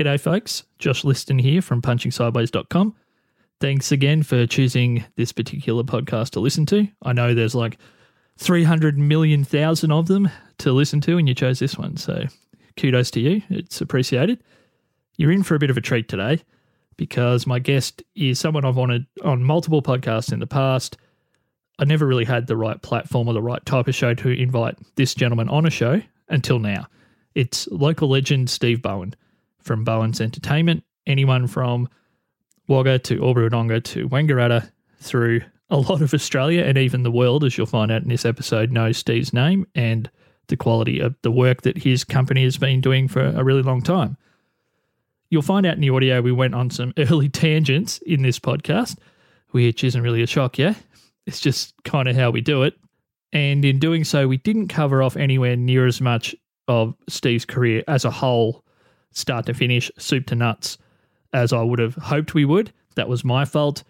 G'day, folks. Josh Liston here from punchingsideways.com. Thanks again for choosing this particular podcast to listen to. I know there's like 300 million thousand of them to listen to, and you chose this one. So kudos to you. It's appreciated. You're in for a bit of a treat today because my guest is someone I've wanted on multiple podcasts in the past. I never really had the right platform or the right type of show to invite this gentleman on a show until now. It's local legend Steve Bowen from Bowen's Entertainment. Anyone from Wagga to Albury Wodonga to Wangaratta through a lot of Australia and even the world, as you'll find out in this episode, knows Steve's name and the quality of the work that his company has been doing for a really long time. You'll find out in the audio we went on some early tangents in this podcast, which isn't really a shock, yeah? It's just kind of how we do it. And in doing so, we didn't cover off anywhere near as much of Steve's career as a whole, start to finish, soup to nuts, as I would have hoped we would. That was my fault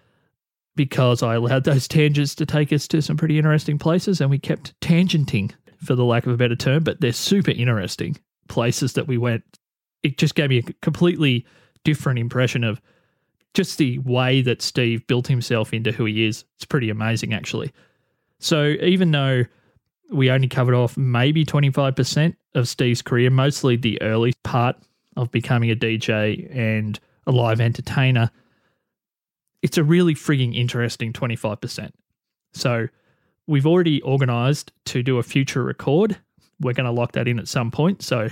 because I allowed those tangents to take us to some pretty interesting places and we kept tangenting, for the lack of a better term, but they're super interesting places that we went. It just gave me a completely different impression of just the way that Steve built himself into who he is. It's pretty amazing, actually. So even though we only covered off maybe 25% of Steve's career, mostly the early part of becoming a DJ and a live entertainer, it's a really frigging interesting 25%. So we've already organized to do a future record. We're going to lock that in at some point. So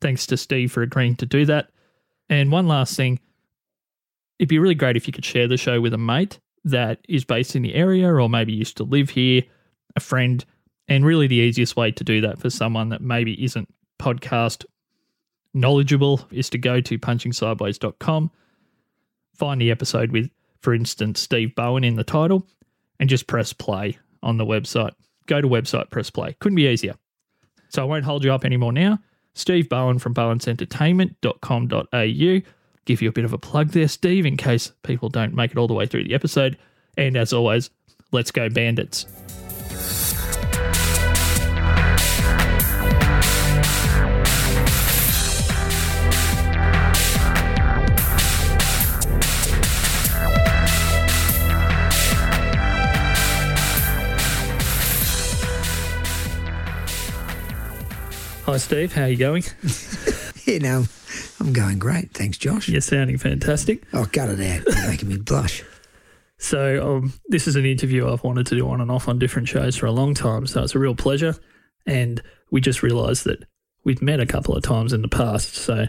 thanks to Steve for agreeing to do that. And one last thing it'd be really great if you could share the show with a mate that is based in the area or maybe used to live here, a friend. And really, the easiest way to do that for someone that maybe isn't podcast knowledgeable is to go to punchingsideways.com, find the episode with, for instance, Steve Bowen in the title, and just press play on the website. Go to website, press play. Couldn't be easier. So I won't hold you up anymore now. Steve Bowen from bowensentertainment.com.au give you a bit of a plug there, Steve, in case people don't make it all the way through the episode. And as always, let's go, Bandits. Steve. How are you going? Yeah, no, I'm going great. Thanks, Josh. You're sounding fantastic. Oh, cut it out. You're making me blush. So, um, this is an interview I've wanted to do on and off on different shows for a long time. So, it's a real pleasure. And we just realised that we've met a couple of times in the past. So,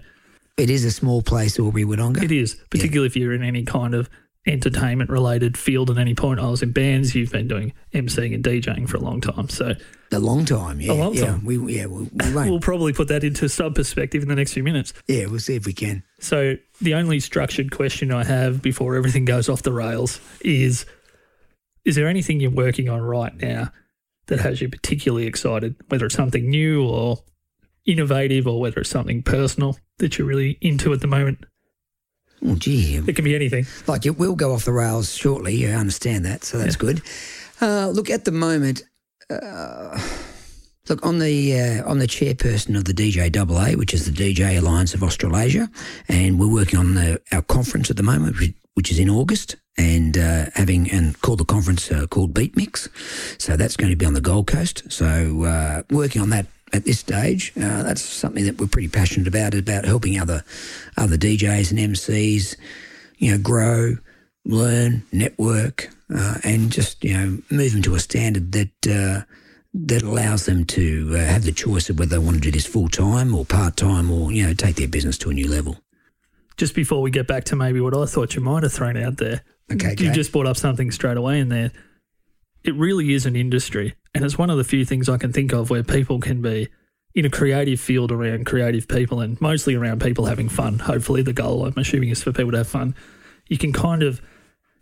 It is a small place, Albury Wodonga. it is, particularly if you're in any kind of entertainment related field at any point. I was in bands, you've been doing MCing and DJing for a long time. So, A long time, yeah. A long yeah, time. We, yeah, we, we we'll probably put that into some perspective in the next few minutes. yeah, we'll see if we can. So, the only structured question I have before everything goes off the rails is Is there anything you're working on right now that has you particularly excited, whether it's something new or innovative or whether it's something personal that you're really into at the moment? Oh, gee. It can be anything. Like, it will go off the rails shortly. Yeah, I understand that. So that's good. Uh, look, at the moment, uh, look on the uh, on the chairperson of the DJAA, which is the DJ Alliance of Australasia, and we're working on the, our conference at the moment, which, which is in August, and uh, having and called the conference uh, called Beat Mix. So that's going to be on the Gold Coast. So uh, working on that at this stage, uh, that's something that we're pretty passionate about about helping other other DJs and MCs, you know, grow, learn, network, uh, and just you know move them to a standard that uh, that allows them to uh, have the choice of whether they want to do this full time or part time or you know take their business to a new level. Just before we get back to maybe what I thought you might have thrown out there, Okay, you go. just brought up something straight away in there. It really is an industry, and it's one of the few things I can think of where people can be in a creative field around creative people and mostly around people having fun. Hopefully, the goal I'm assuming is for people to have fun. You can kind of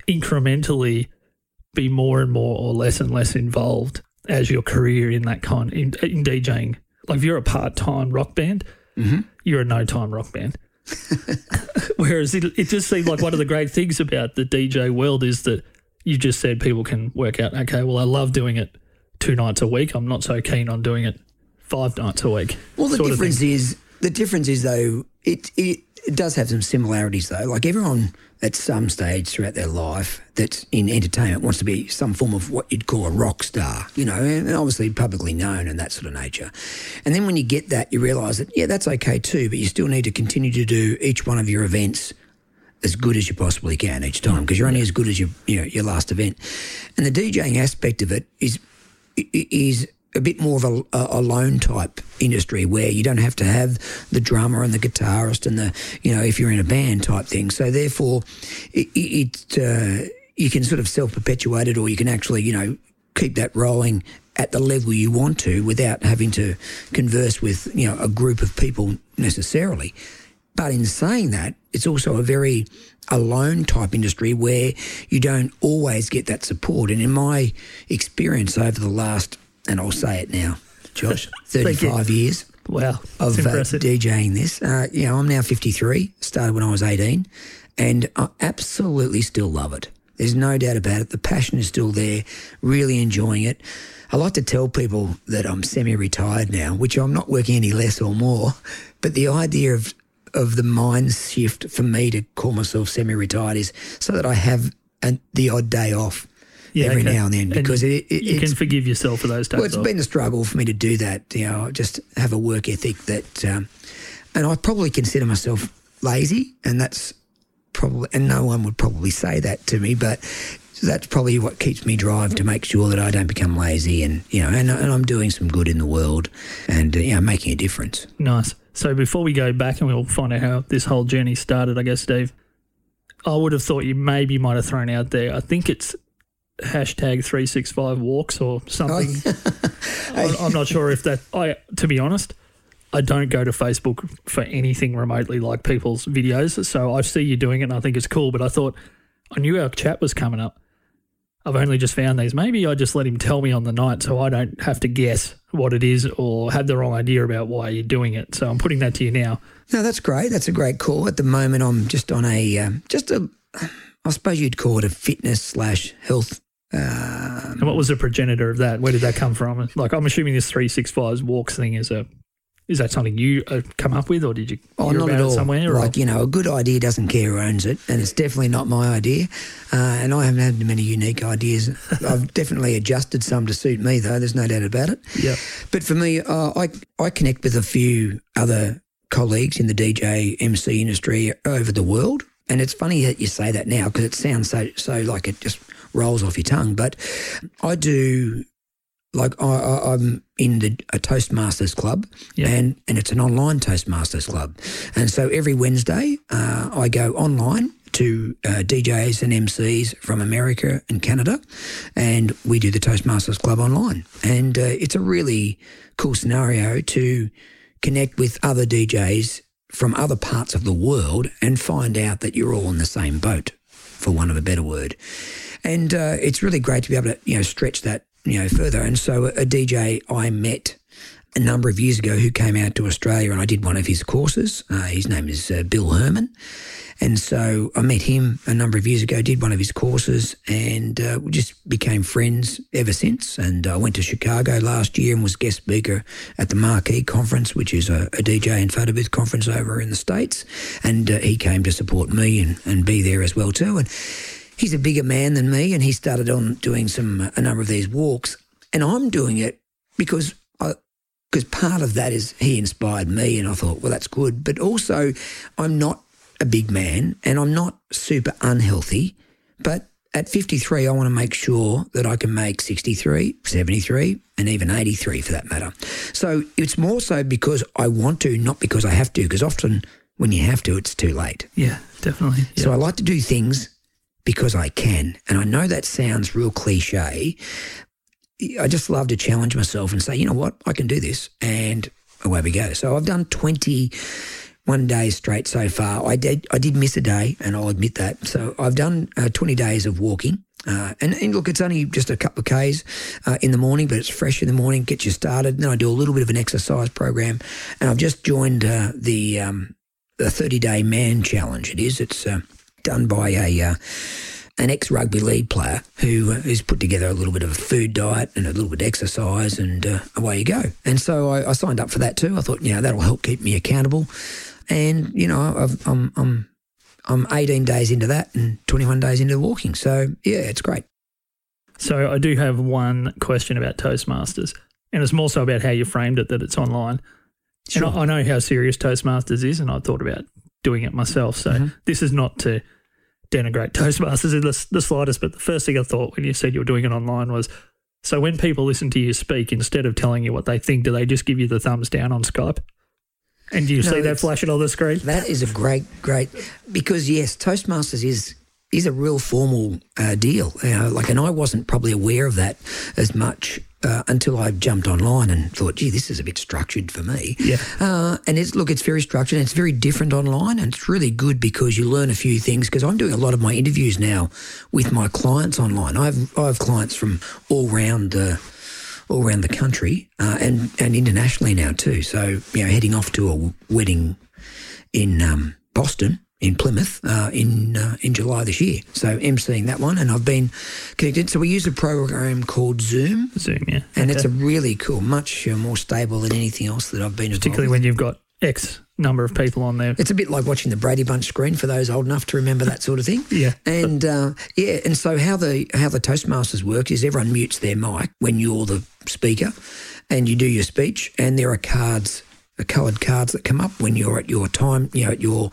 incrementally be more and more or less and less involved as your career in that kind in, in DJing. Like if you're a part time rock band, mm-hmm. you're a no time rock band. Whereas it, it just seemed like one of the great things about the DJ world is that you just said people can work out, okay, well, I love doing it two nights a week. I'm not so keen on doing it five nights a week. Well, the difference is the difference is though it, it it does have some similarities though. Like everyone at some stage throughout their life that's in entertainment wants to be some form of what you'd call a rock star, you know, and obviously publicly known and that sort of nature. And then when you get that, you realise that, yeah, that's okay too, but you still need to continue to do each one of your events as good as you possibly can each time because you're only as good as your, you know, your last event. And the DJing aspect of it is is a bit more of a, a, lone type industry where you don't have to have the drummer and the guitarist and the you know if you're in a band type thing. So therefore, it, it uh, you can sort of self perpetuate it, or you can actually you know keep that rolling at the level you want to without having to converse with you know a group of people necessarily. But in saying that, it's also a very alone type industry where you don't always get that support. And in my experience over the last and I'll say it now, Josh, 35 years. Wow. Of uh, DJing this. Uh, you know, I'm now 53, started when I was 18, and I absolutely still love it. There's no doubt about it. The passion is still there, really enjoying it. I like to tell people that I'm semi retired now, which I'm not working any less or more, but the idea of of the mind shift for me to call myself semi retired is so that I have an, the odd day off yeah, every okay. now and then because and it, it, you can forgive yourself for those days. Well, it's off. been a struggle for me to do that. You know, just have a work ethic that, um, and I probably consider myself lazy, and that's probably, and no one would probably say that to me, but that's probably what keeps me drive to make sure that I don't become lazy, and you know, and, and I'm doing some good in the world, and uh, you know, making a difference. Nice. So before we go back and we'll find out how this whole journey started, I guess, Steve. I would have thought you maybe might have thrown out there. I think it's hashtag 365 walks or something. Oh. I'm not sure if that, I, to be honest, I don't go to Facebook for anything remotely like people's videos. So I see you doing it and I think it's cool. But I thought, I knew our chat was coming up. I've only just found these. Maybe I just let him tell me on the night so I don't have to guess what it is or have the wrong idea about why you're doing it. So I'm putting that to you now. No, that's great. That's a great call. At the moment, I'm just on a, um, just a, I suppose you'd call it a fitness slash health um, and what was the progenitor of that? Where did that come from? Like, I'm assuming this 365 walks thing is a is that something you uh, come up with, or did you oh, not at all. somewhere? Like or? you know, a good idea doesn't care who owns it, and it's definitely not my idea. Uh, and I haven't had many unique ideas. I've definitely adjusted some to suit me, though. There's no doubt about it. Yeah. But for me, uh, I I connect with a few other colleagues in the DJ MC industry over the world, and it's funny that you say that now because it sounds so so like it just rolls off your tongue. But I do like I, am in the a Toastmasters club, yeah. and and it's an online Toastmasters club, and so every Wednesday uh, I go online to uh, DJs and MCs from America and Canada, and we do the Toastmasters club online, and uh, it's a really cool scenario to connect with other DJs from other parts of the world and find out that you're all in the same boat, for want of a better word. And uh, it's really great to be able to, you know, stretch that, you know, further. And so a DJ I met a number of years ago who came out to Australia and I did one of his courses. Uh, his name is uh, Bill Herman. And so I met him a number of years ago, did one of his courses, and uh, we just became friends ever since. And I went to Chicago last year and was guest speaker at the Marquee Conference, which is a, a DJ and photo booth conference over in the States. And uh, he came to support me and, and be there as well too. And he's a bigger man than me, and he started on doing some a number of these walks, and I'm doing it because I because part of that is he inspired me, and I thought, well, that's good, but also I'm not a big man, and I'm not super unhealthy, but at 53, I want to make sure that I can make 63, 73, and even 83 for that matter. So it's more so because I want to, not because I have to, because often when you have to, it's too late. Yeah, definitely. Yeah. So I like to do things because I can. And I know that sounds real cliche. I just love to challenge myself and say, you know what, I can do this. And away we go. So I've done 21 days straight so far. I did, I did miss a day, and I'll admit that. So I've done uh, 20 days of walking. Uh, and, and, look, it's only just a couple of Ks uh, in the morning, but it's fresh in the morning, gets you started. Then I do a little bit of an exercise program. And I've just joined uh, the, um, the 30 day man challenge. It is. It's uh, done by a uh, an ex rugby league player who has put together a little bit of a food diet and a little bit of exercise, and uh, away you go. And so I, I, signed up for that too. I thought, you know, that'll help keep me accountable. and you know I've, I'm I'm I'm 18 days into that and 21 days into walking. So yeah, it's great. So I do have one question about Toastmasters, and it's more so about how you framed it that it's online. Sure. And I, I know how serious Toastmasters is, and I thought about doing it myself. So Mm-hmm. this is not to denigrate Toastmasters in the, the slightest, but the first thing I thought when you said you were doing it online was so when people listen to you speak, instead of telling you what they think, do they just give you the thumbs down on Skype? And do you No, see that flashing on the screen? That is a great, great because yes, Toastmasters is is a real formal uh, deal. You know, like, and I wasn't probably aware of that as much uh, until I jumped online and thought, gee, this is a bit structured for me. Yeah. Uh, and it's look, it's very structured and it's very different online, and it's really good because you learn a few things. Because I'm doing a lot of my interviews now with my clients online. I have I have clients from all round the all around the country uh, and and internationally now too. So you know, heading off to a wedding in um, Boston, in Plymouth, uh, in uh, in July this year. So emceeing that one, and I've been connected. So we use a program called Zoom, Zoom, yeah. and Okay. it's a really cool, much uh, more stable than anything else that I've been particularly when you've got X number of people on there. It's a bit like watching the Brady Bunch screen for those old enough to remember that sort of thing. Yeah. And uh, yeah, and so how the how the Toastmasters work is everyone mutes their mic when you're the speaker, and you do your speech, and there are cards, uh, coloured cards that come up when you're at your time, you know, at your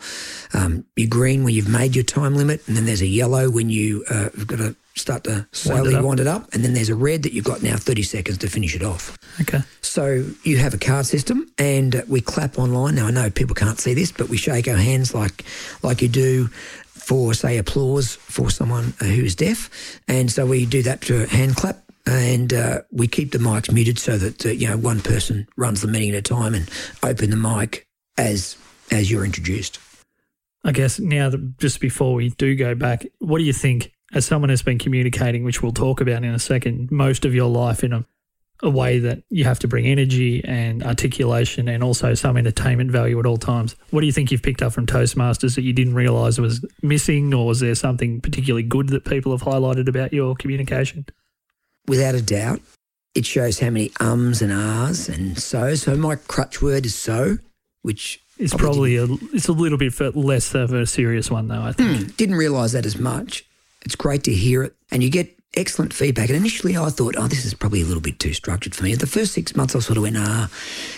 um, your green when you've made your time limit, and then there's a yellow when you uh, have got to start to slowly up. wind it up, and then there's a red that you've got now 30 seconds to finish it off. Okay. So you have a card system, and we clap online. Now I know people can't see this, but we shake our hands like like you do for say applause for someone uh, who's deaf, and so we do that to a hand clap. And uh, we keep the mics muted so that uh, you know one person runs the meeting at a time and open the mic as as you're introduced. I guess now, that just before we do go back, what do you think, as someone who's been communicating, which we'll talk about in a second, most of your life in a, a way that you have to bring energy and articulation and also some entertainment value at all times? What do you think you've picked up from Toastmasters that you didn't realise was missing, or was there something particularly good that people have highlighted about your communication? Without a doubt, it shows how many ums and ahs and so. So my crutch word is so, which is Probably probably a, it's a little bit less of a serious one, though. I think. Hmm, didn't realise that as much. It's great to hear it, and you get excellent feedback. And initially, I thought, oh, this is probably a little bit too structured for me. The first six months, I sort of went, ah,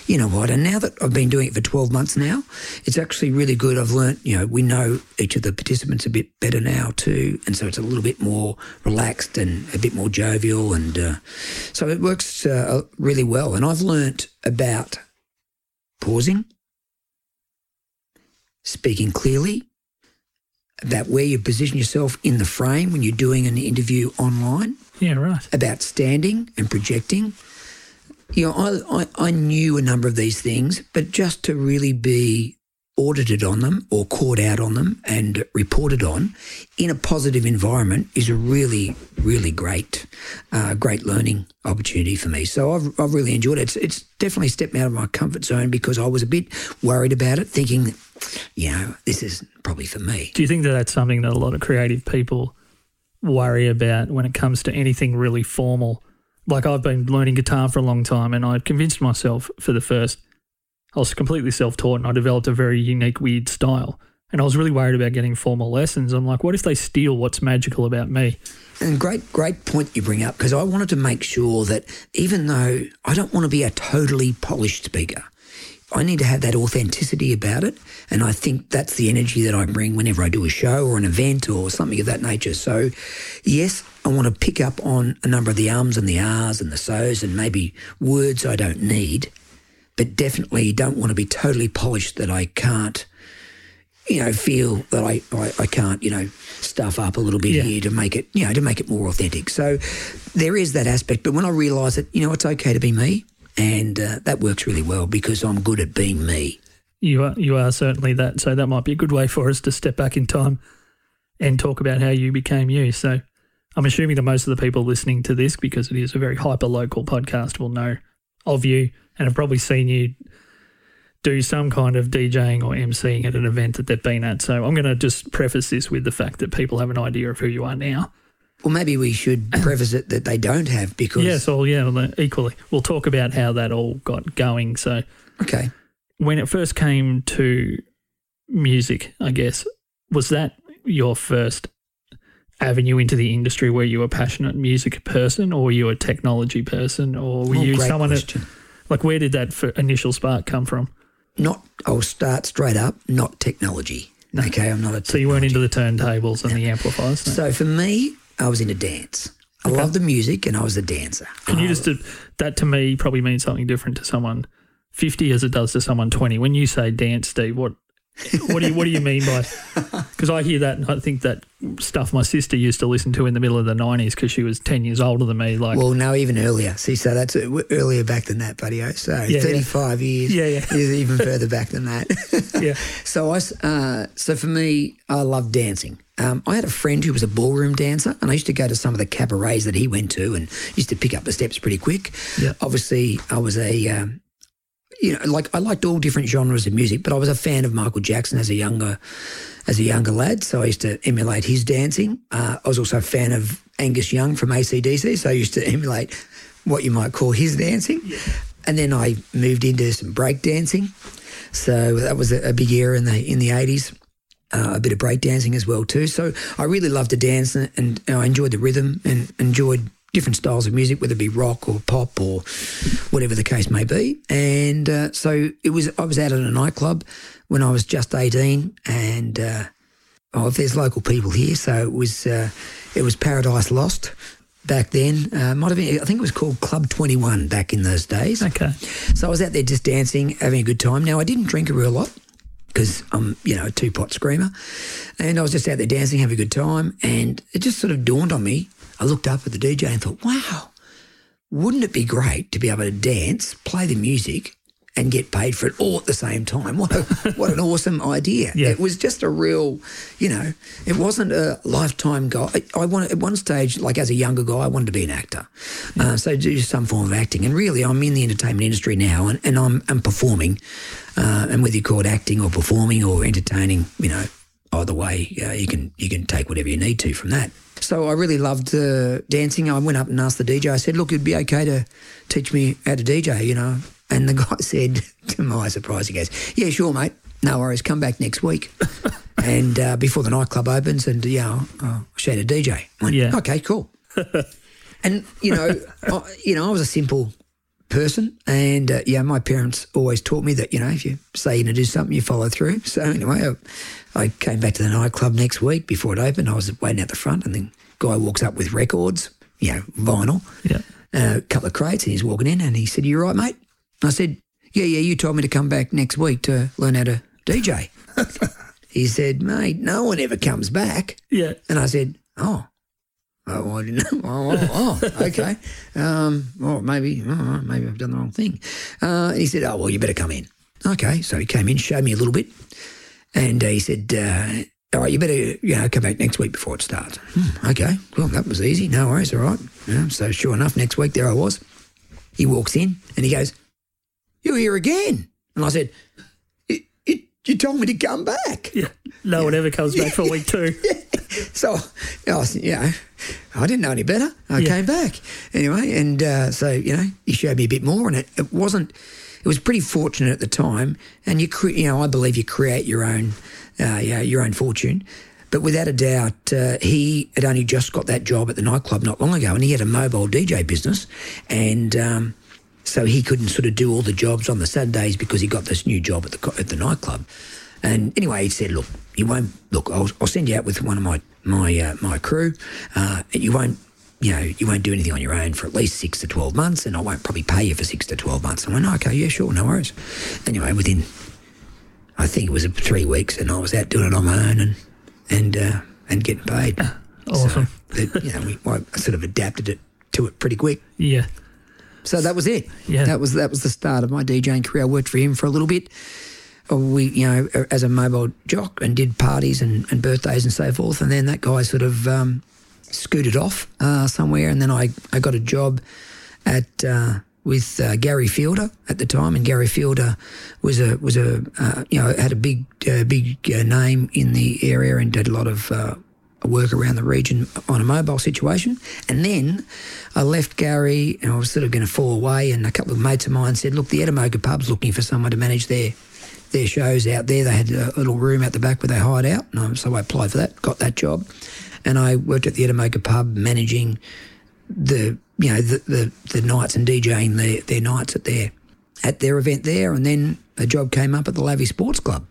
you know what? And now that I've been doing it for 12 months now, it's actually really good. I've learnt, you know, we know each of the participants a bit better now too. And so it's a little bit more relaxed and a bit more jovial. And uh, so it works uh, really well. And I've learnt about pausing, speaking clearly, about where you position yourself in the frame when you're doing an interview online, Yeah, right. about standing and projecting. You know, I, I, I knew a number of these things, but just to really be audited on them or caught out on them and reported on in a positive environment is a really, really great, uh, great learning opportunity for me. So I've, I've really enjoyed it. It's, it's definitely stepped me out of my comfort zone because I was a bit worried about it, thinking, you know, this is probably for me. Do you think that that's something that a lot of creative people worry about when it comes to anything really formal? Like I've been learning guitar for a long time, and I convinced myself for the first, I was completely self taught and I developed a very unique, weird style. And I was really worried about getting formal lessons. I'm like, what if they steal what's magical about me? And great, great point you bring up because I wanted to make sure that even though I don't want to be a totally polished speaker, I need to have that authenticity about it. And I think that's the energy that I bring whenever I do a show or an event or something of that nature. So, yes, I want to pick up on a number of the ums and the ahs and the so's and maybe words I don't need, but definitely don't want to be totally polished that I can't you know, feel that I, I, I can't, you know, stuff up a little bit Yeah. here to make it, you know, to make it more authentic. So there is that aspect. But when I realise that, you know, it's okay to be me, and uh, that works really well because I'm good at being me. You are, you are certainly that. So that might be a good way for us to step back in time and talk about how you became you. So I'm assuming that most of the people listening to this, because it is a very hyper local podcast, will know of you and have probably seen you do some kind of DJing or MCing at an event that they've been at. So I'm going to just preface this with the fact that people have an idea of who you are now. Well, maybe we should preface it that they don't have because, Yes, well, yeah, well, equally. We'll talk about how that all got going. So okay, when it first came to music, I guess. Was that your first avenue into the industry where you were a passionate music person or were you a technology person or were Oh, you someone that, question. Like where did that initial spark come from? Not, I'll start straight up, not technology. Okay, I'm not a So you weren't into the turntables and the amplifiers. no? So for me, I was into dance. I loved the music and I was a dancer. Can you just that to me probably means something different to someone 50 as it does to someone 20. When you say dance, Steve, what what do you what do you mean by? Because I hear that and I think that stuff my sister used to listen to in the middle of the 90s because she was 10 years older than me. Like, Well, no, even earlier. See, so that's earlier back than that, buddy. oh. So yeah. 35 years Yeah, yeah. is even further back than that. yeah, So I, uh, so for me, I love dancing. Um, I had a friend who was a ballroom dancer, and I used to go to some of the cabarets that he went to, and used to pick up the steps pretty quick. Yeah. Obviously, I was a, um, you know, like I liked all different genres of music, but I was a fan of Michael Jackson as a younger, as a younger lad. So I used to emulate his dancing. Uh, I was also a fan of Angus Young from ACDC, so I used to emulate what you might call his dancing. And then I moved into some break dancing. So that was a, a big era in the in the eighties. Uh, a bit of break dancing as well too. So I really loved to dance, and, and I enjoyed the rhythm and enjoyed different styles of music, whether it be rock or pop or whatever the case may be. And uh, so it was. I was out at a nightclub when I was just eighteen, and uh, oh, there's local people here, so it was uh, it was Paradise Lost back then. Uh, might have been. I think it was called Club Twenty One back in those days. okay. So I was out there just dancing, having a good time. Now I didn't drink a real lot because I'm, you know, a two pot screamer, and I was just out there dancing, having a good time, and it just sort of dawned on me. I looked up at the DJ and thought, wow, wouldn't it be great to be able to dance, play the music, and get paid for it all at the same time? What a, what an awesome idea! Yeah. It was just a real, you know, it wasn't a lifetime goal. I, I wanted at one stage, like as a younger guy, I wanted to be an actor, uh, so do some form of acting. And really, I'm in the entertainment industry now, and, and I'm, I'm performing, uh, and whether you call it acting or performing or entertaining, you know, either way, uh, you can you can take whatever you need to from that. So I really loved uh, dancing. I went up and asked the DJ. I said, "Look, it'd be okay to teach me how to DJ," you know. And the guy said, to my surprise, he goes, "Yeah, sure, mate. No worries. Come back next week." and uh, before the nightclub opens, and yeah, I'll, I'll show you how to DJ. I went, Yeah. Okay, cool. and you know, I, you know, I was a simple person, and uh, yeah, my parents always taught me that you know if you say you're going to do something, you follow through. So anyway, I, I came back to the nightclub next week before it opened. I was waiting out the front, and the guy walks up with records, you know, vinyl, Yeah. uh, a couple of crates, and he's walking in, and he said, "You're right, mate?" I said, "Yeah, yeah. You told me to come back next week to learn how to DJ." he said, "Mate, no one ever comes back." Yeah. And I said, "Oh, oh, I didn't know. Oh, oh, oh okay. Um, well, maybe, oh, maybe I've done the wrong thing." Uh, and he said, "Oh, well, you better come in." Okay, so he came in, showed me a little bit, and uh, he said, uh, "All right, you better, you know, come back next week before it starts." Hmm, okay, well, that was easy. No worries. All right. Yeah, so sure enough, next week there I was. He walks in and he goes, "You're here again?" And I said, "You, you, you told me to come back." Yeah. No one ever comes back for week two. So, I was, you know, I didn't know any better. I Yeah. came back anyway, and uh, so you know, he showed me a bit more, and it, it wasn't. It was pretty fortunate at the time, and you, cre- you know, I believe you create your own, uh, yeah, your own fortune. But without a doubt, uh, he had only just got that job at the nightclub not long ago, and he had a mobile DJ business, and um, so he couldn't sort of do all the jobs on the Sundays because he got this new job at the at the nightclub. And anyway, he said, "Look, you won't look. I'll, I'll send you out with one of my my uh, my crew. Uh, you won't." You know, you won't do anything on your own for at least six to twelve months, and I won't probably pay you for six to twelve months. I went, okay, yeah, sure, no worries. Anyway, within, I think it was three weeks, and I was out doing it on my own and and uh, and getting paid. Awesome. So, you know, we, I sort of adapted it to it pretty quick. Yeah. So that was it. Yeah. That was that was the start of my DJing career. I worked for him for a little bit. Uh, We, you know, as a mobile jock and did parties and, and birthdays and so forth. And then that guy sort of um, scooted off uh, somewhere. And then I, I got a job at uh, with uh, Gary Fielder at the time. And Gary Fielder was a was a uh, you know had a big uh, big uh, name in the area and did a lot of. Work around the region on a mobile situation. And then I left Gary and I was sort of going to fall away. And a couple of mates of mine said, Look, the Ettamogah pub's looking for someone to manage their their shows out there. They had a little room out the back where they hired out, and so I applied for that, got that job, and I worked at the Ettamogah pub managing the you know the the, the nights and DJing their their nights at their at their event there, and then a job came up at the Lavi Sports Club.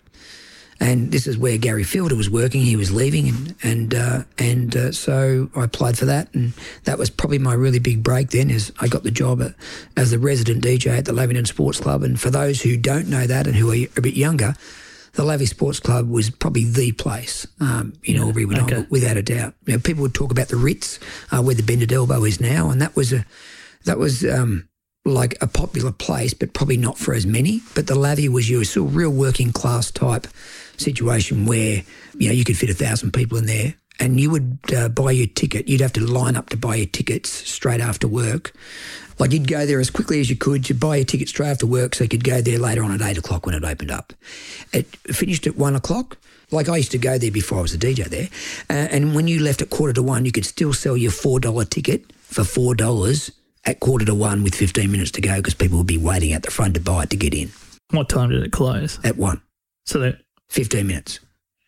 And this is where Gary Fielder was working. He was leaving, and and uh, and uh, so I applied for that, and that was probably my really big break. Then, is I got the job at, as the resident DJ at the Lavington Sports Club. And for those who don't know that and who are a bit younger, the Lavi Sports Club was probably the place um, in Yeah, Albury, without, okay. without a doubt. You know, people would talk about the Ritz, uh, where the Bended Elbow is now, and that was a that was um, like a popular place, but probably not for as many. But the Lavi was your sort of real working class type situation where you know you could fit a thousand people in there, and you would uh, buy your ticket. You'd have to line up to buy your tickets straight after work. Like you'd go there as quickly as you could to buy your ticket straight after work, so you could go there later on at eight o'clock when it opened up. It finished at one o'clock. Like I used to go there before I was a DJ there, uh, and when you left at quarter to one, you could still sell your four dollar ticket for four dollars at quarter to one with 15 minutes to go because people would be waiting at the front to buy it to get in. What time did it close? At one. So that 15 minutes.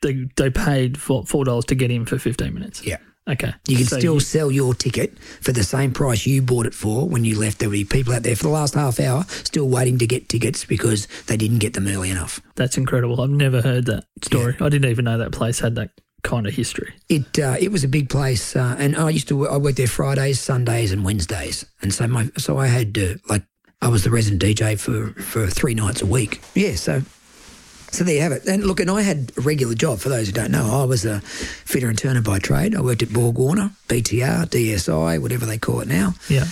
They, they paid for $4 to get in for 15 minutes. Yeah. Okay. You can so still you, sell your ticket for the same price you bought it for when you left. There will be people out there for the last half hour still waiting to get tickets because they didn't get them early enough. That's incredible. I've never heard that story. Yeah. I didn't even know that place had that kind of history. It uh, it was a big place, uh, and I used to I worked there Fridays, Sundays, and Wednesdays, and so my so I had uh, like I was the resident DJ for for three nights a week. Yeah, so so there you have it. And look, and I had a regular job. For those who don't know, I was a fitter and turner by trade. I worked at Borg Warner, BTR, DSI, whatever they call it now. Yeah.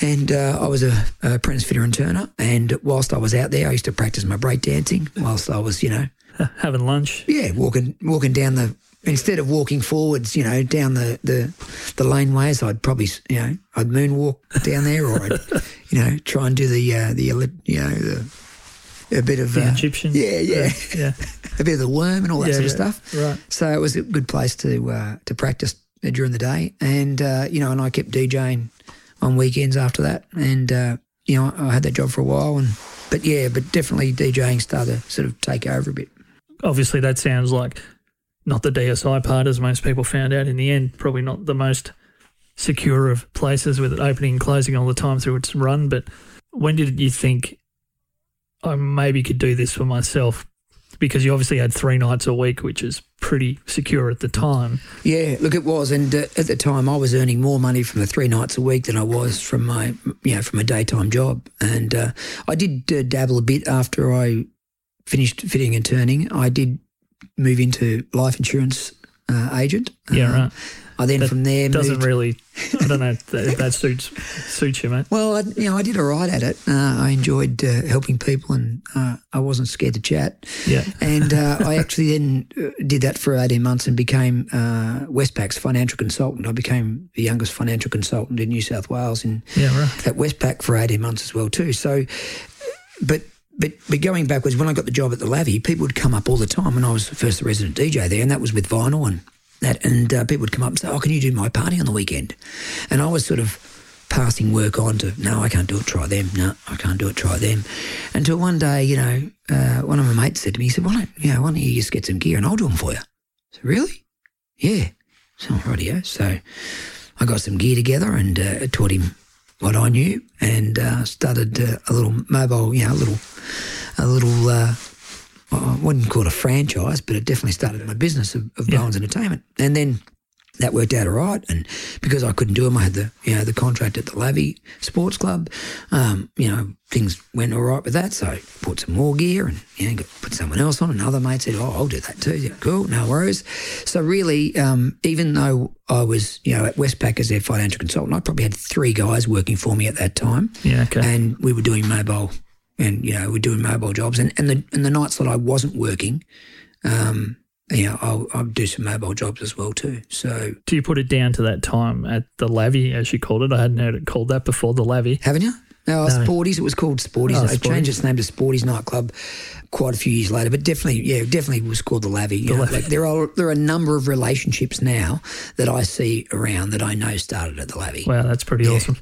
And uh, I was a, a apprentice fitter and turner. And whilst I was out there, I used to practice my break dancing whilst I was, you know, Having lunch. yeah, walking walking down the instead of walking forwards, you know, down the the, the laneways, I'd probably you know I'd moonwalk down there, or I'd you know try and do the uh, the you know the a bit of The uh, Egyptian. yeah, yeah, Yeah. a bit of the worm and all that Yeah, sort of stuff. Right. So it was a good place to uh, to practice during the day, and uh, you know, and I kept DJing on weekends after that, and uh, you know, I had that job for a while, and but yeah, but definitely DJing started to sort of take over a bit. Obviously, that sounds like not the DSI part, as most people found out in the end. Probably not the most secure of places with it opening and closing all the time through its run. But when did you think I maybe could do this for myself? Because you obviously had three nights a week, which is pretty secure at the time. Yeah, look, it was, and uh, at the time I was earning more money from the three nights a week than I was from my, you know, from a daytime job, and uh, I did uh, dabble a bit after I finished fitting and turning. I did move into life insurance uh, agent. Yeah, Uh, right. I then That from there Doesn't moved. really. I don't know if that, that suits suits you, mate. well, I, you know, I did all right at it. Uh, I enjoyed uh, helping people, and uh, I wasn't scared to chat. Yeah. And uh, I actually then uh, did that for 18 months and became uh, Westpac's financial consultant. I became the youngest financial consultant in New South Wales in, Yeah, right. at Westpac for 18 months as well too. So, but but but going backwards, when I got the job at the Lavi, people would come up all the time when I was first the resident DJ there, and that was with vinyl and that, and uh, people would come up and say, "Oh, can you do my party on the weekend?" And I was sort of passing work on to, "No, I can't do it. Try them. No, I can't do it. Try them." Until one day, you know, uh, one of my mates said to me, he said, "Why don't you know, why don't you just get some gear and I'll do them for you?" I said, "Really?" Yeah. So rightio. So I got some gear together and uh, taught him what I knew and uh, started uh, a little mobile, you know, a little, a little. I wouldn't call it a franchise, but it definitely started my business of, of Yeah. Bowen's Entertainment, and then that worked out all right. And because I couldn't do them, I had the you know the contract at the Lavi Sports Club. Um, you know things went all right with that, so I bought some more gear and you know got, put someone else on. Another mate said, "Oh, I'll do that too." Yeah, cool, no worries. So really, um, even though I was you know at Westpac as their financial consultant, I probably had three guys working for me at that time Yeah, okay. and we were doing mobile, and you know we're doing mobile jobs, and and the and the nights that I wasn't working, um, you know, I'll, I'll do some mobile jobs as well too. So Do you put it down to that time at the Lavi, as you called it? I hadn't heard it called that before, the Lavi. haven't you? No, No. Sporties. It was called Sporties. Oh, it Sporties. changed its name to Sporties nightclub quite a few years later, but definitely, yeah, definitely was called the know, Lavi. Like there are there are a number of relationships now that I see around that I know started at the Lavi. Wow, that's pretty Yeah. awesome.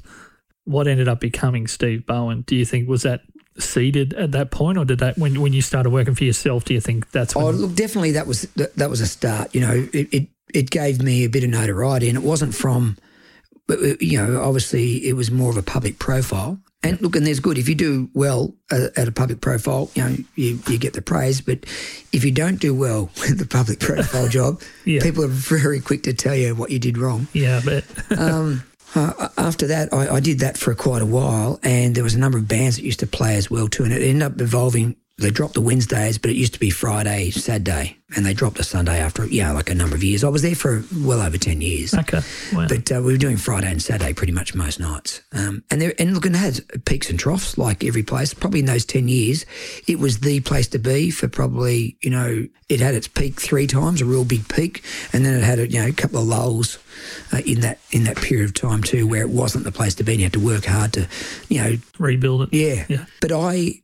What ended up becoming Steve Bowen? Do you think was that seeded at that point, or did that when when you started working for yourself? Do you think that's when? Oh, look, definitely that was that, that was a start. You know, it, it it gave me a bit of notoriety, and it wasn't from, but, uh, you know, obviously it was more of a public profile. And look, and there's good if you do well at, at a public profile, you know, you, you get the praise. But if you don't do well with the public profile job, Yeah. people are very quick to tell you what you did wrong. yeah, but Um, uh, after that, I, I did that for quite a while, and there was a number of bands that used to play as well too, and it ended up evolving. They dropped the Wednesdays, but it used to be Friday, Saturday, and they dropped a Sunday after yeah, like a number of years. I was there for well over ten years, okay, wow. but uh, we were doing Friday and Saturday pretty much most nights. Um, and there, and look, and it had peaks and troughs like every place. Probably in those ten years, it was the place to be for probably you know it had its peak three times, a real big peak, and then it had a you know a couple of lulls uh, in that in that period of time too, where it wasn't the place to be. and You had to work hard to you know rebuild it. yeah. Yeah. But I,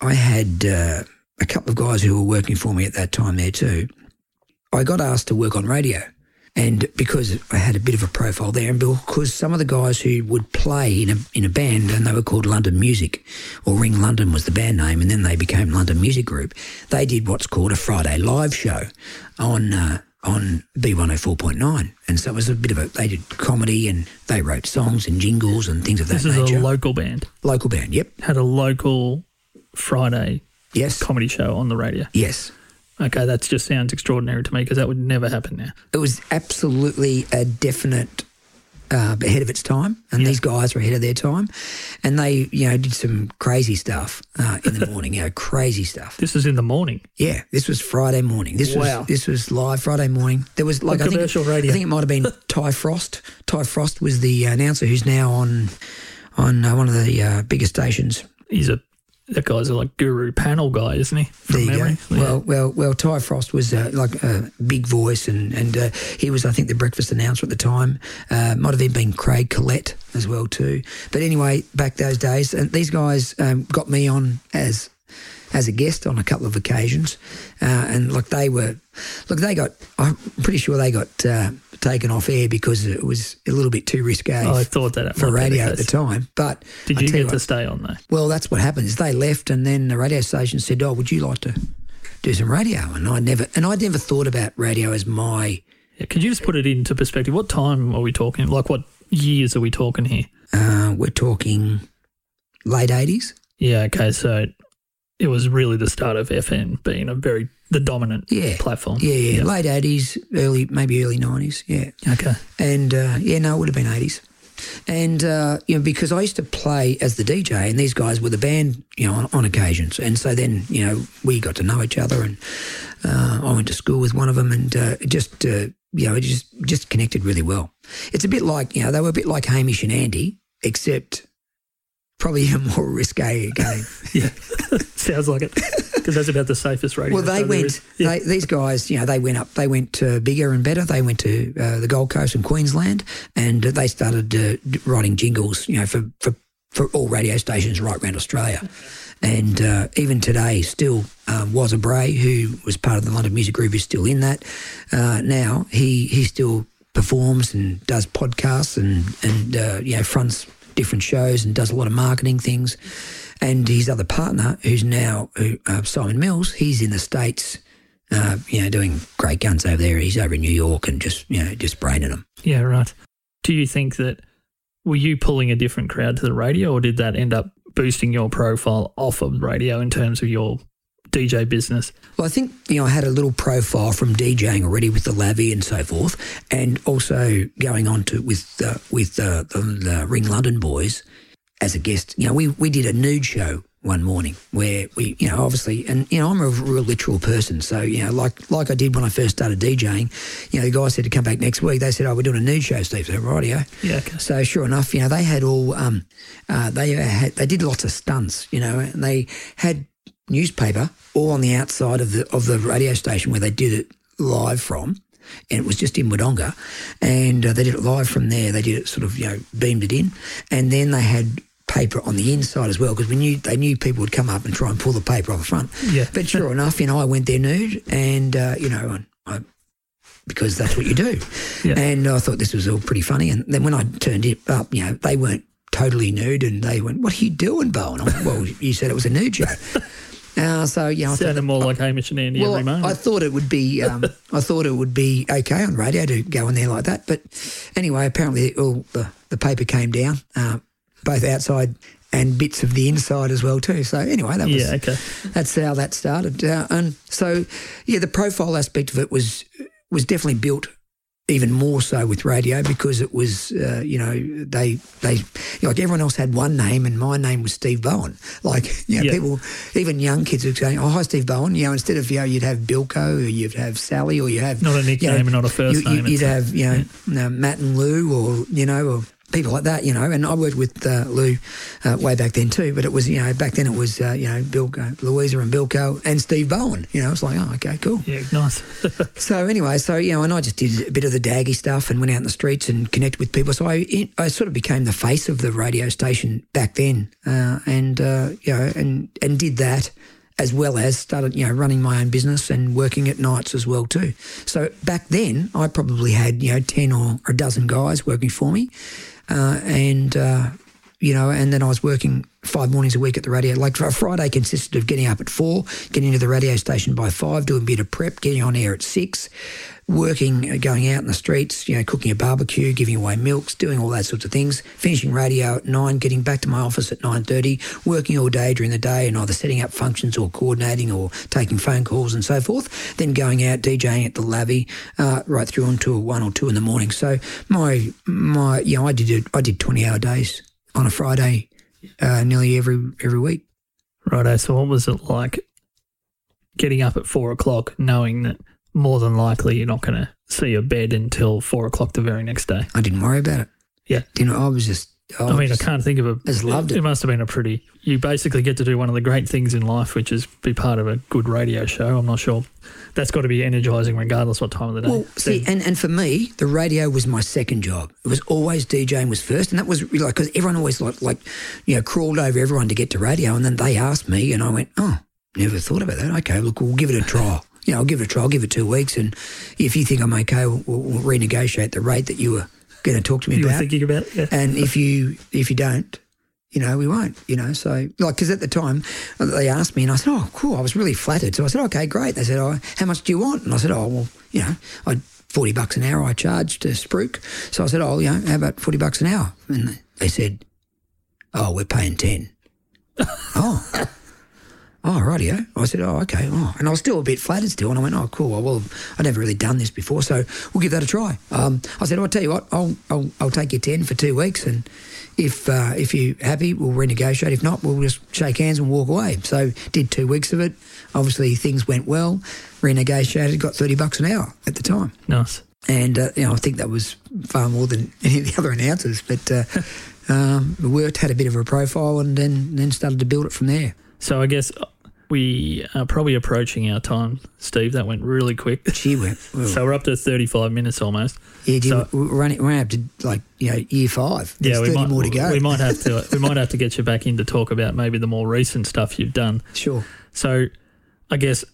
I had uh, a couple of guys who were working for me at that time there too. I got asked to work on radio. And because I had a bit of a profile there, and because some of the guys who would play in a in a band, and they were called London Music, or Ring London was the band name, and then they became London Music Group. They did what's called a Friday live show on uh, on B one hundred four point nine, and so it was a bit of a. They did comedy and they wrote songs and jingles and things of that This is nature. a local band. Local band, yep, Had a local Friday yes, comedy show on the radio. yes. Okay, that just sounds extraordinary to me because that would never happen now. it was absolutely a definite uh, ahead of its time, and these guys were ahead of their time, and they you know did some crazy stuff uh, in the morning, you know, crazy stuff. This is in the morning. Yeah, this was Friday morning. This Wow. was this was live Friday morning. There was like I think, commercial radio. I think it might have been Ty Frost. Ty Frost was the announcer who's now on on uh, one of the uh, biggest stations He's a that guy's a like guru panel guy, isn't he? From There you memory. go. Well, well, well. Ty Frost was uh, like a big voice, and and uh, he was, I think, the breakfast announcer at the time. Uh, might have even been Craig Collette as well too. But anyway, back those days, and these guys um, got me on as as a guest on a couple of occasions, uh, and like they were, look, they got. I'm pretty sure they got uh, taken off air because it was a little bit too risque Oh, I thought that for radio at the time. But Did you get what, to stay on though? well, that's what happens. They left, and then the radio station said, "Oh, would you like to do some radio?" And I never, and I never thought about radio as my. Yeah, could you just put it into perspective? What time are we talking? Like, what years are we talking here? Uh, we're talking late eighties. Yeah, okay, so it was really the start of FM being a very the dominant Yeah. platform. Yeah, yeah, late eighties, early maybe early nineties. Yeah, Okay. and uh, yeah, no, it would have been eighties. And uh, you know, because I used to play as the DJ, and these guys were the band, you know, on, on occasions. And so then, you know, we got to know each other, and uh, I went to school with one of them, and uh, just, uh, you know, it just just connected really well. It's a bit like, you know, they were a bit like Hamish and Andy, except probably a more risque game. Yeah. Sounds like it. Because that's about the safest radio. Well, they went. Yeah. They, these guys, you know, they went up. They went uh, bigger and better. They went to uh, the Gold Coast and Queensland, and uh, they started uh, writing jingles, you know, for for for all radio stations right around Australia. And uh, even today, still, um, was a Bray, who was part of the London Music Group, is still in that. Uh, now he he still performs and does podcasts and and uh, you know fronts different shows and does a lot of marketing things. And his other partner, who's now uh, Simon Mills, he's in the states, uh, you know, doing great guns over there. He's over in New York and just you know just braining them. Yeah, right. Do you think that were you pulling a different crowd to the radio, or did that end up boosting your profile off of radio in terms of your DJ business? Well, I think you know I had a little profile from DJing already with the Lavi and so forth, and also going on to with uh, with uh, the, the Ring London boys as a guest. You know, we we did a nude show one morning where we, you know, obviously, and you know, I'm a real literal person, so you know, like like I did when I first started DJing. You know, the guy said to come back next week. They said, "Oh, we're doing a nude show, Steve." So rightio. Yeah, okay. So sure enough, you know, they had all um, uh, they had they did lots of stunts, you know, and they had newspaper all on the outside of the of the radio station where they did it live from. And it was just in Wodonga, and uh, they did it live from there. They did it sort of, you know, beamed it in, and then they had paper on the inside as well because we knew they knew people would come up and try and pull the paper off the front. Yeah. But sure enough, you know, I went there nude, and uh, you know, I, I because that's what you do. Yeah. And I thought this was all pretty funny. And then when I turned it up, you know, they weren't totally nude, and they went, "What are you doing, Bowen?" I went, "Well, you said it was a nude show." Uh, so yeah, I thought- Sounded more like Hamish and Andy well, every moment. I thought it would be, um, I thought it would be okay on radio to go in there like that. But anyway, apparently, all the, the paper came down, uh, both outside and bits of the inside as well too. So anyway, that was yeah, okay. that's how that started. Uh, and so, yeah, the profile aspect of it was was definitely built even more so with radio because it was, uh, you know, they they you know, like everyone else had one name and my name was Steve Bowen. Like, you know, Yeah. people, even young kids would say, "Oh, hi, Steve Bowen." You know, instead of you know, you'd have Bilko or you'd have Sally or you have Not a you nickname know, and not a first you, you, name. You'd have you know, uh, Matt and Lou or you know or people like that. You know, and I worked with uh, Lou uh, way back then too. But it was you know back then it was uh, you know Bill Louisa and Bilko and Steve Bowen. You know, it's like oh okay cool. yeah, nice. So anyway, so you know, and I just did a bit of the daggy stuff and went out in the streets and connected with people. So I, I sort of became the face of the radio station back then, uh, and uh, you know, and and did that as well as started you know running my own business and working at nights as well too. So back then, I probably had you know ten or a dozen guys working for me, uh, and. Uh, you know, and then I was working five mornings a week at the radio. Like Friday consisted of getting up at four, getting to the radio station by five, doing a bit of prep, getting on air at six, working, uh, going out in the streets, you know, cooking a barbecue, giving away milks, doing all that sorts of things, finishing radio at nine, getting back to my office at nine thirty, working all day during the day and either setting up functions or coordinating or taking phone calls and so forth. Then going out DJing at the Lavi uh, right through until one or two in the morning. So my my you know I did I did twenty hour days on a Friday uh, nearly every every week. Righto. So, what was it like getting up at four o'clock, knowing that more than likely you're not going to see your bed until four o'clock the very next day? I didn't worry about it. Yeah. Didn't I was just I, I mean, I can't think of a. just loved It it. must have been a pretty. You basically get to do one of the great things in life, which is be part of a good radio show. I'm not sure. That's got to be energizing, regardless what time of the day. Well, see, and, and for me, the radio was my second job. It was always DJing was first, and that was really like because everyone always like like you know crawled over everyone to get to radio, and then they asked me, and I went, oh, never thought about that. Okay, look, we'll give it a try. You know, I'll give it a try. I'll give it two weeks, and if you think I'm okay, we'll, we'll, renegotiate the rate that you were going to talk to me you were about. thinking about it? Yeah. and if you if you don't, you know, we won't. You know, so like because at the time uh, they asked me, and I said, "Oh, cool." I was really flattered. So I said, "Okay, great." They said, "Oh, how much do you want?" And I said, "Oh, well, you know, I forty bucks an hour I charged to Spruik." So I said, "Oh, you know, how about forty bucks an hour?" And they said, "Oh, we're paying 10 oh. Oh, rightio. I said, oh, okay. Oh. And I was still a bit flattered still. And I went, oh, cool. Well, I've never really done this before, so we'll give that a try. Um, I said, oh, I'll tell you what, I'll, I'll, I'll take you 10 for two weeks. And if uh, if you're happy, we'll renegotiate. If not, we'll just shake hands and walk away. So did two weeks of it. Obviously, things went well. Renegotiated, got 30 bucks an hour at the time. Nice. And, uh, you know, I think that was far more than any of the other announcers. But uh, um, worked, had a bit of a profile, and then, then started to build it from there. So I guess we are probably approaching our time, Steve. That went really quick. Gee, we're So we're up to 35 minutes almost. Yeah, So- we're running, we're up to like you know year five. There's yeah, we might more to go. we might have to we might have to get you back in to talk about maybe the more recent stuff you've done. sure. So, I guess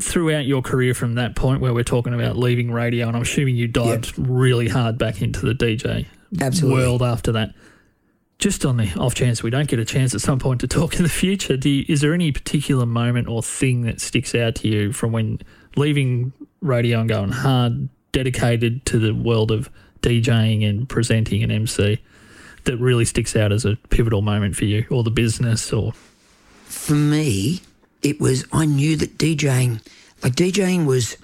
throughout your career from that point where we're talking about leaving radio, and I'm assuming you dived really hard back into the DJ Absolutely. world after that. Just on the off chance we don't get a chance at some point to talk in the future, you, is there any particular moment or thing that sticks out to you from when leaving radio and going hard, dedicated to the world of DJing and presenting and MC, that really sticks out as a pivotal moment for you, or the business, or For me, it was I knew that DJing, like DJing, was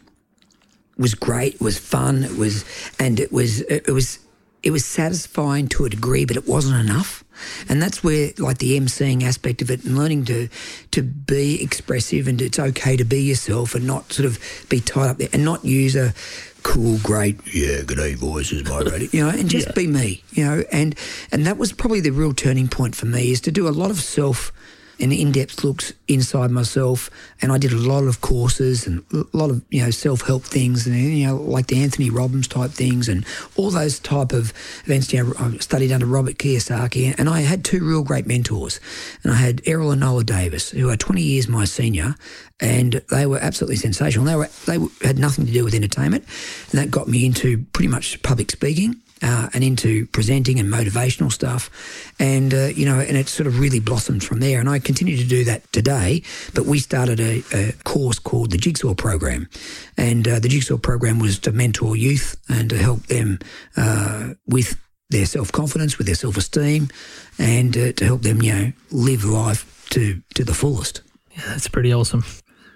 was great. It was fun. It was and it was it was it was satisfying to a degree, but it wasn't enough. And that's where like the emceeing aspect of it and learning to to be expressive and it's okay to be yourself and not sort of be tied up there and not use a cool, great, yeah, good day voice is my radio, you know, and just Yeah. be me, you know, and and that was probably the real turning point for me is to do a lot of self and in-depth looks inside myself and I did a lot of courses and a lot of you know self-help things and you know like the Anthony Robbins type things and all those type of events you know I studied under Robert Kiyosaki and I had two real great mentors. And I had Errol and Nola Davis who are 20 years my senior and they were absolutely sensational. They were they had nothing to do with entertainment. And that got me into pretty much public speaking uh, and into presenting and motivational stuff, and uh, you know, and it sort of really blossomed from there. And I continue to do that today. But we started a, a course called the Jigsaw Program, and uh, the Jigsaw Program was to mentor youth and to help them uh, with their self confidence, with their self esteem, and uh, to help them, you know, live life to to the fullest. Yeah, that's pretty awesome.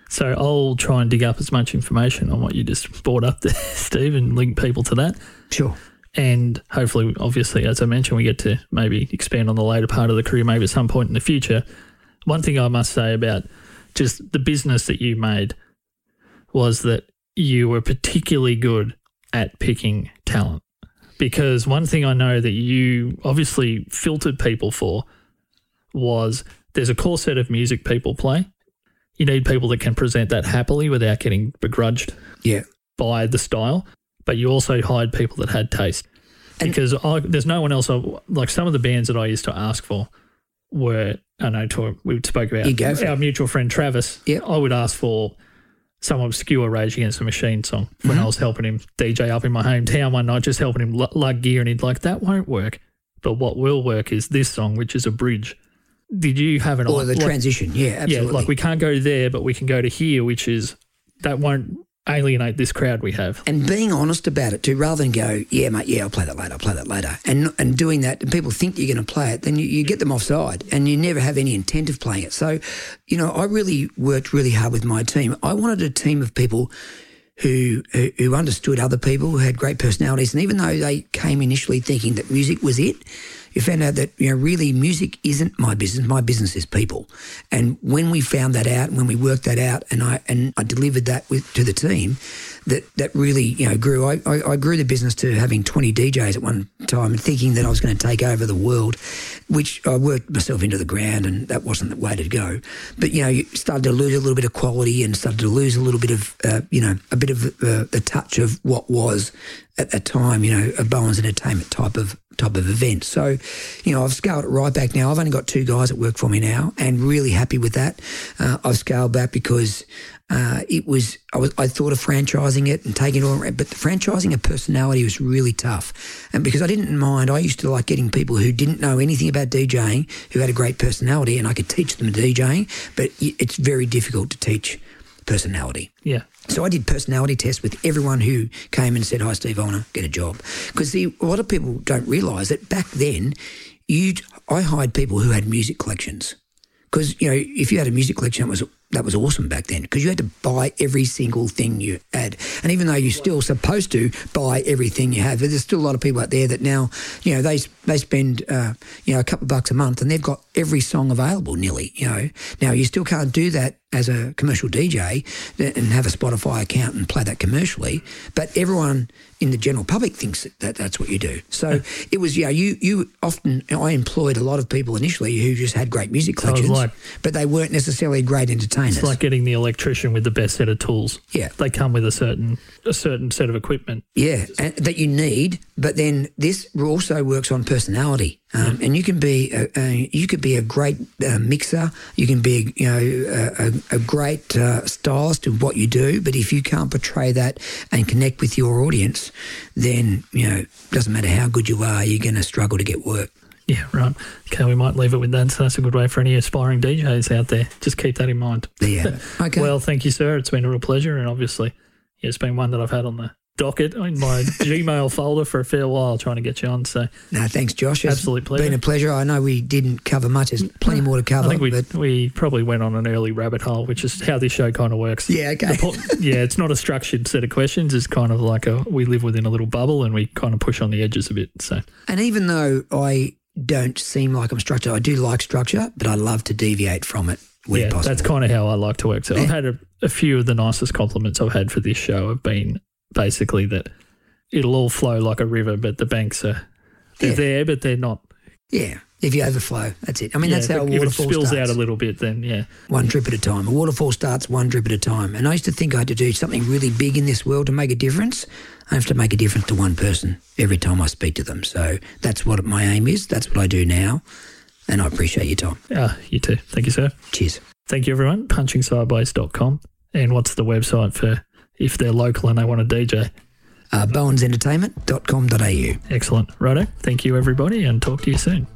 So I'll try and dig up as much information on what you just brought up there, Steve, and link people to that. Sure. And hopefully, obviously, as I mentioned, we get to maybe expand on the later part of the career, maybe at some point in the future. One thing I must say about just the business that you made was that you were particularly good at picking talent. Because one thing I know that you obviously filtered people for was there's a core set of music people play. You need people that can present that happily without getting begrudged Yeah. by the style, but you also hired people that had taste. Because I, there's no one else, I, like some of the bands that I used to ask for were, I know to, we spoke about our mutual friend Travis. Yep. I would ask for some obscure Rage Against the Machine song when Mm-hmm. I was helping him DJ up in my hometown one night, just helping him lu- lug gear, and he'd like, that won't work. But what will work is this song, which is a bridge. Did you have an Or the like- transition. Yeah, absolutely. yeah, like we can't go there, but we can go to here, which is that won't alienate this crowd we have. and being honest about it too, rather than go, yeah, mate, yeah, I'll play that later, I'll play that later, and and doing that, and people think you're going to play it, then you, you get them offside, and you never have any intent of playing it. So, you know, I really worked really hard with my team. I wanted a team of people who who, who understood other people, who had great personalities, and even though they came initially thinking that music was it. You found out that you know really music isn't my business. My business is people, and when we found that out, when we worked that out, and I and I delivered that with, to the team, that that really you know grew. I, I, I grew the business to having twenty DJs at one time, and thinking that I was going to take over the world, which I worked myself into the ground, and that wasn't the way to go. But you know, you started to lose a little bit of quality, and started to lose a little bit of uh, you know a bit of uh, the touch of what was at that time, you know, a Bowen's entertainment type of type of event. So, you know, I've scaled it right back now. I've only got two guys that work for me now, and really happy with that. Uh, I've scaled back because uh, it was I was I thought of franchising it and taking it all around, but the franchising a personality was really tough. And because I didn't mind, I used to like getting people who didn't know anything about DJing, who had a great personality, and I could teach them DJing. But it's very difficult to teach personality. Yeah. So I did personality tests with everyone who came and said, "Hi, Steve, I want to get a job." Because a lot of people don't realise that back then, you I hired people who had music collections. Because you know, if you had a music collection, it was that was awesome back then. Because you had to buy every single thing you had, and even though you're still supposed to buy everything you have, there's still a lot of people out there that now, you know, they they spend uh, you know a couple of bucks a month and they've got every song available nearly. You know, now you still can't do that as a commercial DJ and have a Spotify account and play that commercially, but everyone in the general public thinks that, that that's what you do. So it was, yeah, you you often I employed a lot of people initially who just had great music collections, like- but they weren't necessarily great entertainers. It's like getting the electrician with the best set of tools. Yeah. They come with a certain a certain set of equipment. Yeah, and, that you need, but then this also works on personality. Um, And you can be a, a, you could be a great uh, mixer. You can be you know a, a, a great uh, stylist of what you do. But if you can't portray that and connect with your audience, then you know doesn't matter how good you are, you're going to struggle to get work. Yeah, right. Okay, we might leave it with that. So that's a good way for any aspiring DJs out there. Just keep that in mind. There you have it. Okay. Well, thank you, sir. It's been a real pleasure, and obviously, yeah, it's been one that I've had on the docket in my Gmail folder for a fair while, trying to get you on. So no, thanks, Josh. It's absolute pleasure. Been a pleasure. I know we didn't cover much. There's plenty more to cover. I think we but we probably went on an early rabbit hole, which is how this show kind of works. yeah, okay. Po- yeah, it's not a structured set of questions. It's kind of like a we live within a little bubble and we kind of push on the edges a bit. So And even though I don't seem like I'm structured, I do like structure, but I love to deviate from it when yeah, possible. that's kind of how I like to work. So I've had a, a few of the nicest compliments I've had for this show have been basically that it'll all flow like a river, but the banks are they're Yeah. there, but they're not. yeah, if you overflow, that's it. I mean, yeah, that's how a if it waterfall spills starts. out a little bit, then yeah, one drip at a time. A waterfall starts one drip at a time. And I used to think I had to do something really big in this world to make a difference. I have to make a difference to one person every time I speak to them. So that's what my aim is. That's what I do now. And I appreciate your time. ah, you too. Thank you, sir. Cheers. Thank you, everyone. Punchingsideways.com. And what's the website for if they're local and they want a DJ? uh, bowensentertainment.com.au. Excellent. Righto. Thank you, everybody, and talk to you soon.